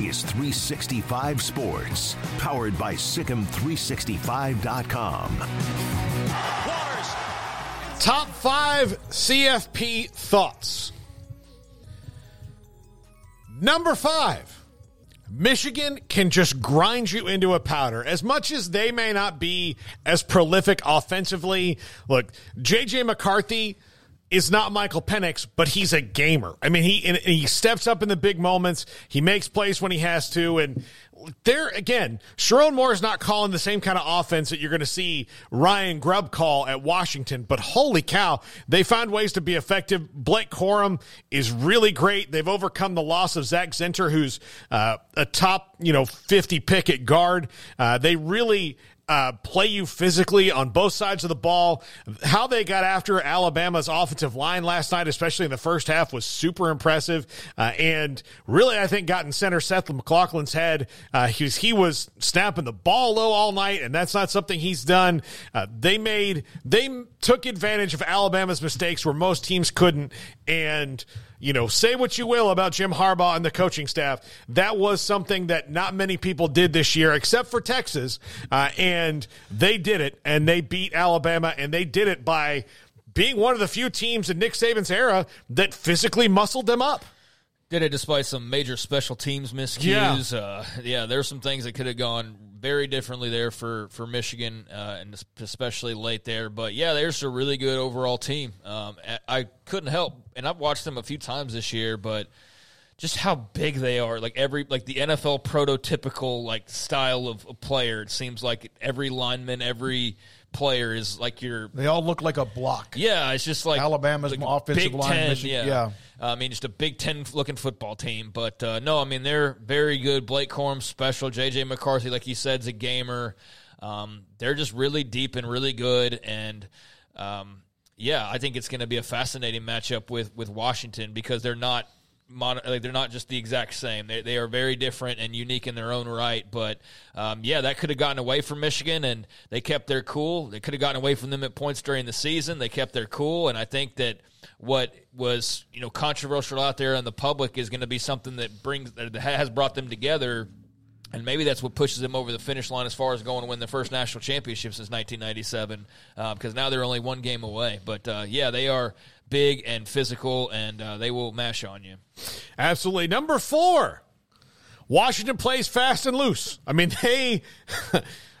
Is 365 Sports, powered by Sikkim365.com. Top five CFP thoughts. Number five. Michigan can just grind you into a powder. As much as they may not be as prolific offensively, look, JJ McCarthy is not Michael Penix, but he's a gamer. I mean, he he steps up in the big moments. He makes plays when he has to, and there again, Sherrone Moore is not calling the same kind of offense that you're going to see Ryan Grubb call at Washington. But holy cow, they found ways to be effective. Blake Corum is really great. They've overcome the loss of Zach Zinter, who's uh, a top you know 50 pick at guard. Uh, they really uh, play you physically on both sides of the ball. How they got after Alabama's offensive line last night, especially in the first half, was super impressive. Uh, and really, I think got in center Seth McLaughlin's head. Uh, he, was, he was snapping the ball low all night, and that's not something he's done. Uh, they made, they took advantage of Alabama's mistakes where most teams couldn't. And you know, say what you will about Jim Harbaugh and the coaching staff. That was something that not many people did this year, except for Texas. Uh, and they did it, and they beat Alabama, and they did it by being one of the few teams in Nick Saban's era that physically muscled them up. Did it despite some major special teams miscues. Yeah, uh, yeah there's some things that could have gone very differently there for for Michigan, uh, and especially late there. But yeah, there's a really good overall team. Um, I couldn't help, and I've watched them a few times this year, but just how big they are. Like every like the NFL prototypical like style of, a player. It seems like every lineman, every player is like your. They all look like a block. Yeah, it's just like Alabama's like offensive line. Ten, Michigan, yeah. yeah. I mean, just a Big Ten looking football team. But uh, no, I mean they're very good. Blake Corum special. JJ McCarthy, like you said, is a gamer. Um, they're just really deep and really good. And um, yeah, I think it's going to be a fascinating matchup with with Washington because they're not Mon- like they're not just the exact same. They, they are very different and unique in their own right. But um, yeah, that could have gotten away from Michigan, and they kept their cool. They could have gotten away from them at points during the season. They kept their cool, and I think that what was you know controversial out there in the public is going to be something that brings that has brought them together. And maybe that's what pushes them over the finish line as far as going to win the first national championship since 1997, uh, because now they're only one game away. But uh, yeah, they are big and physical, and uh, they will mash on you. Absolutely. Number four, Washington plays fast and loose. I mean, they.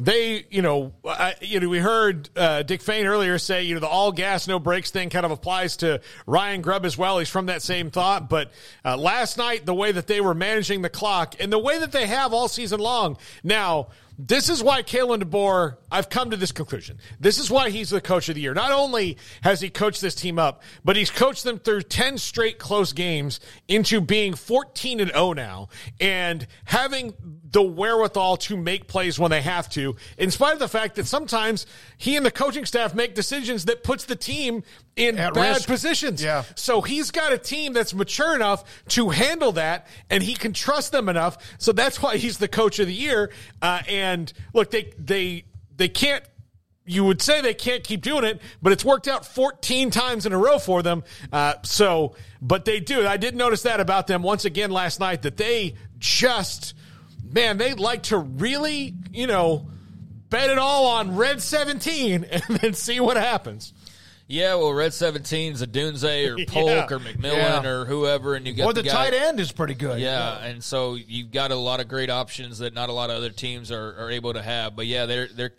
they, you know, I, you know, we heard uh, Dick Fain earlier say, you know, the all gas no brakes thing kind of applies to Ryan Grubb as well. He's from that same thought. But uh, last night, the way that they were managing the clock and the way that they have all season long. Now, this is why Kalen DeBoer, I've come to this conclusion. This is why he's the coach of the year. Not only has he coached this team up, but he's coached them through 10 straight close games into being 14 and 0 now and having the wherewithal to make plays when they have to, in spite of the fact that sometimes he and the coaching staff make decisions that puts the team in At bad risk. positions. Yeah. So he's got a team that's mature enough to handle that, and he can trust them enough. So that's why he's the coach of the year. Uh, and look, they they they can't. You would say they can't keep doing it, but it's worked out 14 times in a row for them. Uh, so, but they do. I did notice that about them once again last night that they just, man, they like to really, you know, bet it all on red 17 and then see what happens. Yeah, well, Red 17's Odunze or Polk Yeah. or McMillan Yeah. or whoever, and you got Or the, guy- tight end is pretty good. Yeah, and so you've got a lot of great options that not a lot of other teams are, are able to have. But yeah, they're they're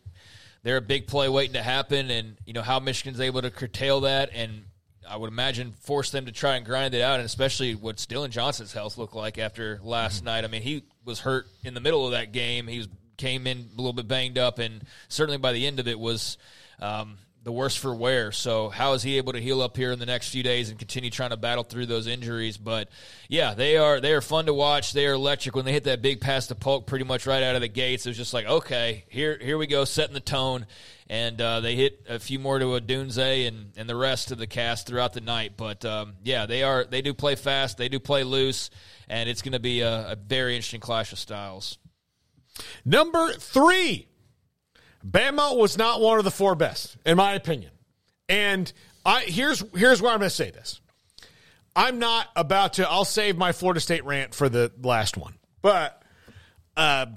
they're a big play waiting to happen, and you know how Michigan's able to curtail that, and I would imagine force them to try and grind it out, and especially what's Dillon Johnson's health looked like after last night. I mean, he was hurt in the middle of that game. He was came in a little bit banged up, and certainly by the end of it was. Um, the worse for wear. So how is he able to heal up here in the next few days and continue trying to battle through those injuries? But yeah, they are they are fun to watch. They are electric when they hit that big pass to Polk pretty much right out of the gates. It was just like okay, here here we go, setting the tone. And uh, they hit a few more to Odunze and, and the rest of the cast throughout the night. But um, yeah, they are they do play fast, they do play loose, and it's going to be a, a very interesting clash of styles. Number three, Bama was not one of the four best, in my opinion. And I here's here's where I'm going to say this. I'm not about to. I'll save my Florida State rant for the last one. But uh,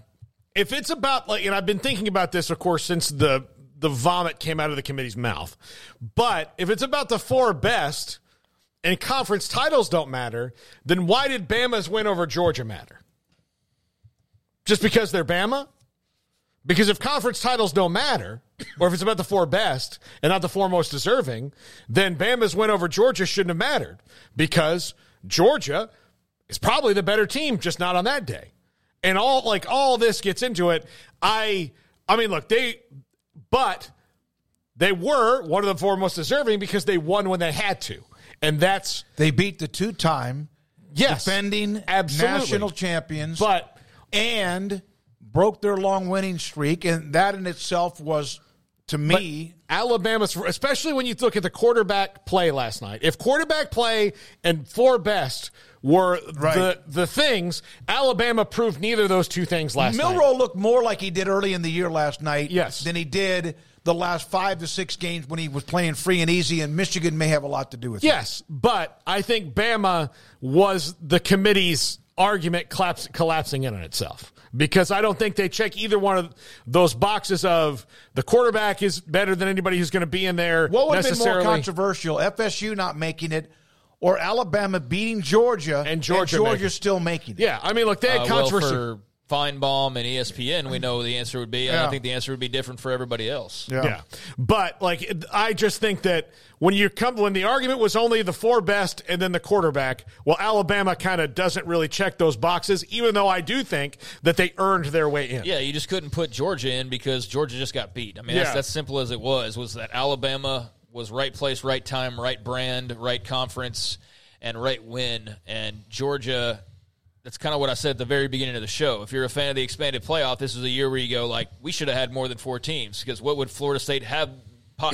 if it's about like, and I've been thinking about this, of course, since the the vomit came out of the committee's mouth. But if it's about the four best and conference titles don't matter, then why did Bama's win over Georgia matter? Just because they're Bama? Because if conference titles don't matter, or if it's about the four best and not the four most deserving, then Bama's win over Georgia shouldn't have mattered because Georgia is probably the better team, just not on that day. And all like all this gets into it. I I mean, look, they but they were one of the four most deserving because they won when they had to. And that's They beat the two time yes, defending absolutely. national champions, But and broke their long winning streak. And that in itself was, to me, Alabama's, especially when you look at the quarterback play last night. If quarterback play and four best were Right. the the things, Alabama proved neither of those two things last night. Milroe looked more like he did early in the year last night Yes. than he did the last five to six games when he was playing free and easy, and Michigan may have a lot to do with it. Yes, but I think Bama was the committee's argument collapse, collapsing in on itself because I don't think they check either one of those boxes of the quarterback is better than anybody who's going to be in there. What would have been more controversial, FSU not making it or Alabama beating Georgia And Georgia Georgia making it. still making it? Yeah, I mean, look, they had Uh, well, controversy. for Finebaum and ESPN, we know the answer would be. and Yeah. I think the answer would be different for everybody else. Yeah. yeah. But like I just think that when you come when the argument was only the four best and then the quarterback, well Alabama kind of doesn't really check those boxes even though I do think that they earned their way in. Yeah, you just couldn't put Georgia in because Georgia just got beat. I mean, that's Yeah. that's simple as it was. Was that Alabama was right place, right time, right brand, right conference, and right win, and Georgia. That's kind of what I said at the very beginning of the show. If you're a fan of the expanded playoff, this is a year where you go like, we should have had more than four teams because what would Florida State have?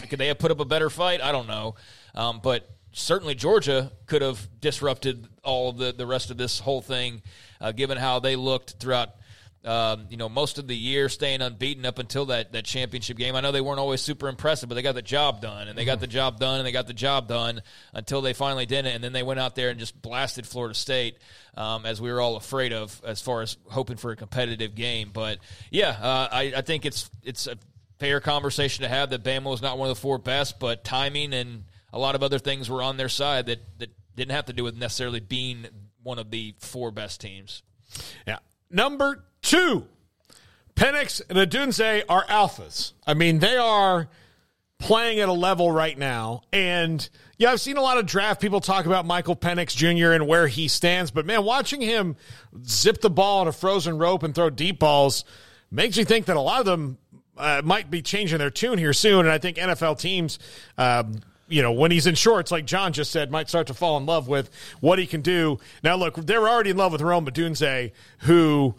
Could they have put up a better fight? I don't know, um, but certainly Georgia could have disrupted all the the rest of this whole thing, uh, given how they looked throughout um, you know, most of the year staying unbeaten up until that, that championship game. I know they weren't always super impressive, but they got the job done, and they got the job done, and they got the job done until they finally did it, and then they went out there and just blasted Florida State, um, as we were all afraid of, as far as hoping for a competitive game. But yeah, uh, I, I think it's it's a fair conversation to have that Bama was not one of the four best, but timing and a lot of other things were on their side that that didn't have to do with necessarily being one of the four best teams. Yeah. Number two, Penix and Odunze are alphas. I mean, they are playing at a level right now. And yeah, I've seen a lot of draft people talk about Michael Penix Jr. and where he stands, but man, watching him zip the ball on a frozen rope and throw deep balls makes me think that a lot of them uh, might be changing their tune here soon. And I think NFL teams, um, you know, when he's in shorts, like John just said, might start to fall in love with what he can do. Now, look, they're already in love with Rome Odunze, who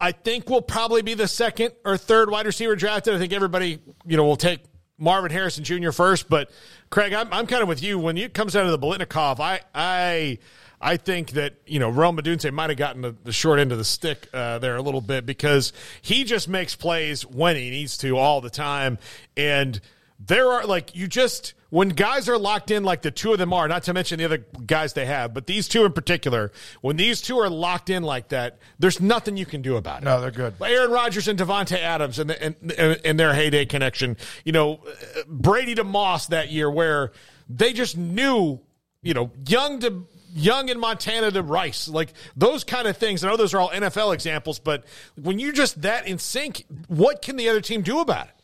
I think will probably be the second or third wide receiver drafted. I think everybody, you know, will take Marvin Harrison Jr. first. But Craig, I'm, I'm kind of with you when it comes out of the Biletnikoff. I I I think that you know Rome Odunze might have gotten the, the, short end of the stick uh, there a little bit because he just makes plays when he needs to all the time, and there are like you just when guys are locked in like the two of them are, not to mention the other guys they have, but these two in particular, when these two are locked in like that, there's nothing you can do about it. No, they're good. Aaron Rodgers and Davante Adams and, and, and their heyday connection. You know, Brady to Moss that year where they just knew, you know, young to Young in Montana to Rice, like those kind of things. I know those are all NFL examples, but when you're just that in sync, what can the other team do about it?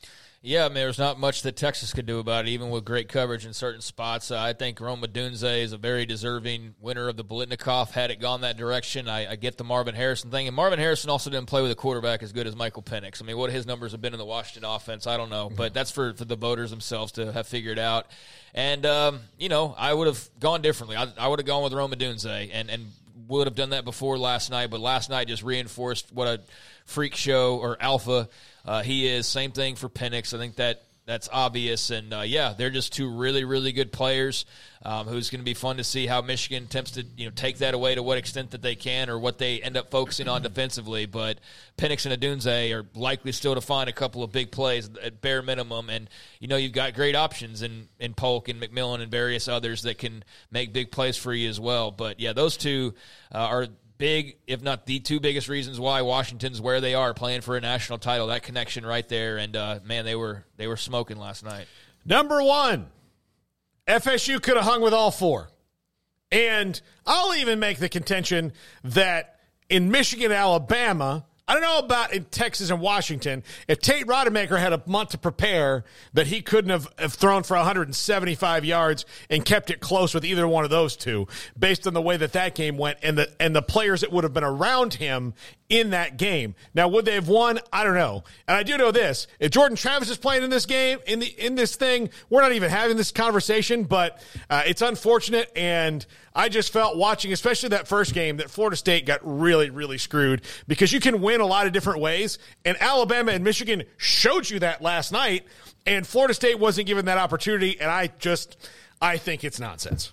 Yeah, I mean, there's not much that Texas could do about it, even with great coverage in certain spots. Uh, I think Rome Odunze is a very deserving winner of the Biletnikoff. Had it gone that direction, I, I, get the Marvin Harrison thing. And Marvin Harrison also didn't play with a quarterback as good as Michael Penix. I mean, what his numbers have been in the Washington offense, I don't know. But that's for, for the voters themselves to have figured out. And, um, you know, I would have gone differently. I, I would have gone with Rome Odunze and, and would have done that before last night. But last night just reinforced what a freak show or alpha uh, he is. Same thing for Penix. I think that that's obvious. And uh, yeah, they're just two really, really good players. Um, who's going to be fun to see how Michigan attempts to you know take that away to what extent that they can, or what they end up focusing on defensively. But Penix and Odunze are likely still to find a couple of big plays at bare minimum. And you know you've got great options in in Polk and McMillan and various others that can make big plays for you as well. But yeah, those two uh, are big, if not the two biggest reasons why Washington's where they are playing for a national title. That connection right there, and uh, man, they were they were smoking last night. Number one, FSU could have hung with all four, and I'll even make the contention that in Michigan, Alabama I don't know about in Texas and Washington. If Tate Rodemaker had a month to prepare, that he couldn't have, have, thrown for 175 yards and kept it close with either one of those two, based on the way that that game went and the and the players that would have been around him in that game. Now, would they have won? I don't know. And I do know this: if Jordan Travis is playing in this game, in the in this thing, we're not even having this conversation. But uh, it's unfortunate, and I just felt watching, especially that first game, that Florida State got really, really screwed because you can win a lot of different ways, and Alabama and Michigan showed you that last night, and Florida State wasn't given that opportunity, and I just, I think it's nonsense.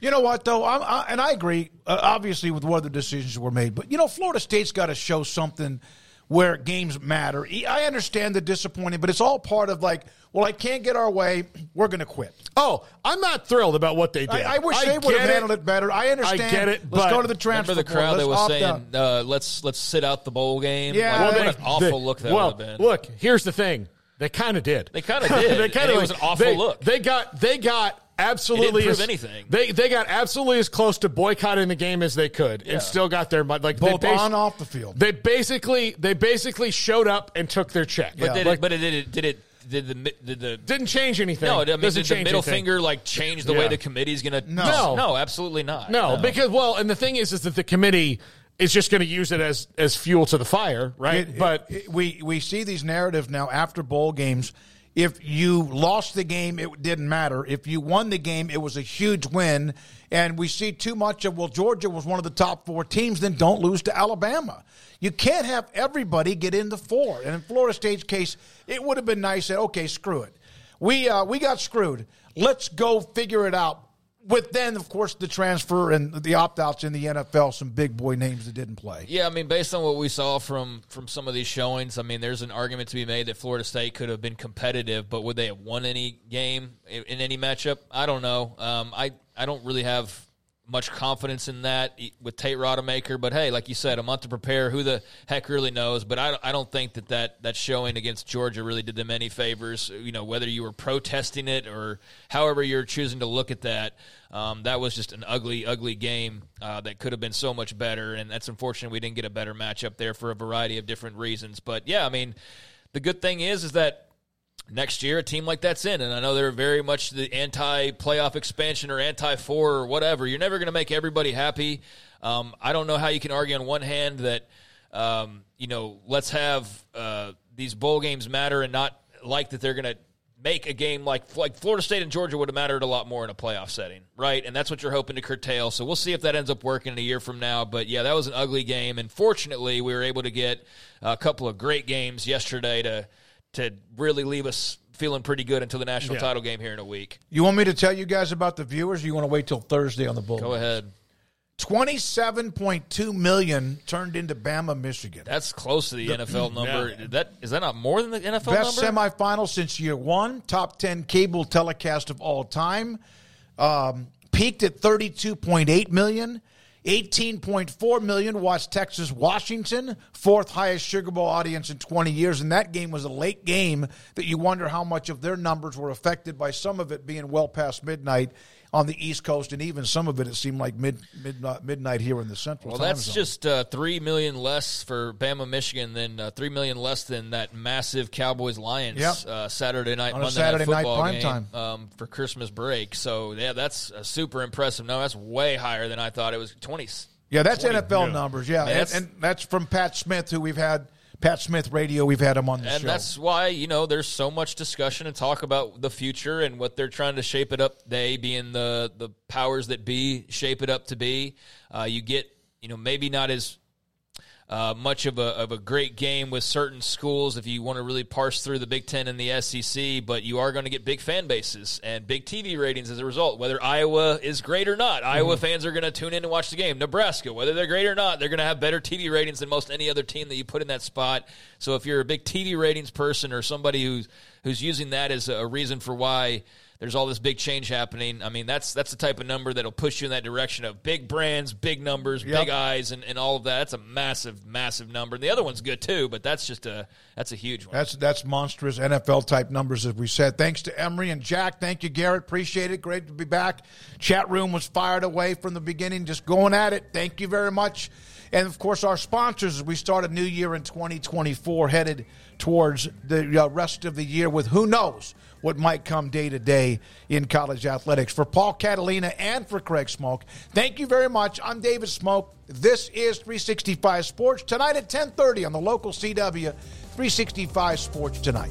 You know what, though, I, and I agree, uh, obviously, with what the decisions were made. But you know, Florida State's got to show something where games matter. I understand the disappointing, but it's all part of like, well, I can't get our way. We're going to quit. Oh, I'm not thrilled about what they did. I, I wish I they would have handled it better. I understand. I get it. Let's go to the transfer. Remember the crowd that was saying, uh, "Let's let's sit out the bowl game." Yeah, like, well, what they, an awful they, look that well, would have been. Look, here's the thing. They kind of did. They kind of did. they kind of was an awful they, look. They got they got absolutely as, anything. They they got absolutely as close to boycotting the game as they could, yeah. and still got their like both they on off the field. They basically they basically showed up and took their check. But yeah. did like, it, but it, did it did it did the did the didn't change anything? No, I mean, Doesn't did the middle anything. finger like change the yeah. way the committee's going to? No, no, absolutely not. No, no, because well, and the thing is, is that the committee is just going to use it as as fuel to the fire, right? It, but it, it, we we see these narratives now after bowl games if you lost the game, it didn't matter. If you won the game, it was a huge win. And we see too much of, well, Georgia was one of the top four teams, then don't lose to Alabama. You can't have everybody get in the four. And in Florida State's case, it would have been nice that, okay, screw it. We, uh, we got screwed. Let's go figure it out with then, of course, the transfer and the opt outs in the NFL, some big boy names that didn't play. Yeah, I mean, based on what we saw from from some of these showings, I mean, there's an argument to be made that Florida State could have been competitive, but would they have won any game in, any matchup? I don't know. Um, I I don't really have much confidence in that with Tate Rodemaker. But hey, like you said, a month to prepare. Who the heck really knows? But I, I don't think that, that that showing against Georgia really did them any favors. You know, whether you were protesting it or however you're choosing to look at that, um, that was just an ugly, ugly game uh, that could have been so much better. And that's unfortunate we didn't get a better matchup there for a variety of different reasons. But yeah, I mean, the good thing is is that next year a team like that's in. And I know they're very much the anti playoff expansion or anti four or whatever. You're never going to make everybody happy. Um, I don't know how you can argue on one hand that um, you know, let's have uh, these bowl games matter and not like that they're going to make a game like like Florida State and Georgia would have mattered a lot more in a playoff setting, right? And that's what you're hoping to curtail. So we'll see if that ends up working in a year from now. But yeah, that was an ugly game, and fortunately, we were able to get a couple of great games yesterday to to really leave us feeling pretty good until the national Yeah. title game here in a week. You want me to tell you guys about the viewers? Or you want to wait till Thursday on the bowl? Go ahead. Twenty-seven point two million turned into Bama, Michigan. That's close to the, NFL number. That is that not more than the NFL Best number? semifinal since year one. Top 10 cable telecast of all time. Um, peaked at 32.8 million. 18.4 million watched Texas Washington, fourth highest Sugar Bowl audience in 20 years. And that game was a late game that you wonder how much of their numbers were affected by some of it being well past midnight on the East Coast, and even some of it, it seemed like mid, midnight, midnight here in the Central Well, time that's zone. just uh, three million less for Bama, Michigan, than uh, three million less than that massive Cowboys Lions Yep. uh, Saturday night On a Monday Saturday night night football prime game time. Um, for Christmas break. So yeah, that's a super impressive. No, that's way higher than I thought. It was twenty. Yeah, that's 20 NFL yeah. numbers. Yeah, Man, and, that's- and that's from Pat Smith, who we've had Pat Smith Radio. We've had him on the And show. that's why you know there's so much discussion and talk about the future and what they're trying to shape it up. They being the the powers that be, shape it up to be. Uh, you get you know maybe not as uh, much of a of a great game with certain schools if you want to really parse through the Big Ten and the SEC, but you are going to get big fan bases and big TV ratings as a result. Whether Iowa is great or not, Iowa fans are going to tune in and watch the game. Nebraska, whether they're great or not, they're going to have better TV ratings than most any other team that you put in that spot. So if you're a big TV ratings person or somebody who's who's using that as a reason for why there's all this big change happening. I mean, that's that's the type of number that'll push you in that direction of big brands, big numbers, Yep. big eyes, and, and all of that. That's a massive, massive number. And the other one's good too, but that's just a that's a huge one. That's that's monstrous NFL type numbers, as we said. Thanks to Emery and Jack. Thank you, Garrett. Appreciate it. Great to be back. Chat room was fired away from the beginning, just going at it. Thank you very much. And of course, our sponsors as we start a new year in 2024, headed towards the uh, rest of the year with who knows what might come day to day in college athletics. For Paul Catalina and for Craig Smoke, thank you very much. I'm David Smoke. This is 365 Sports tonight at 10:30 on the local CW. 365 Sports tonight.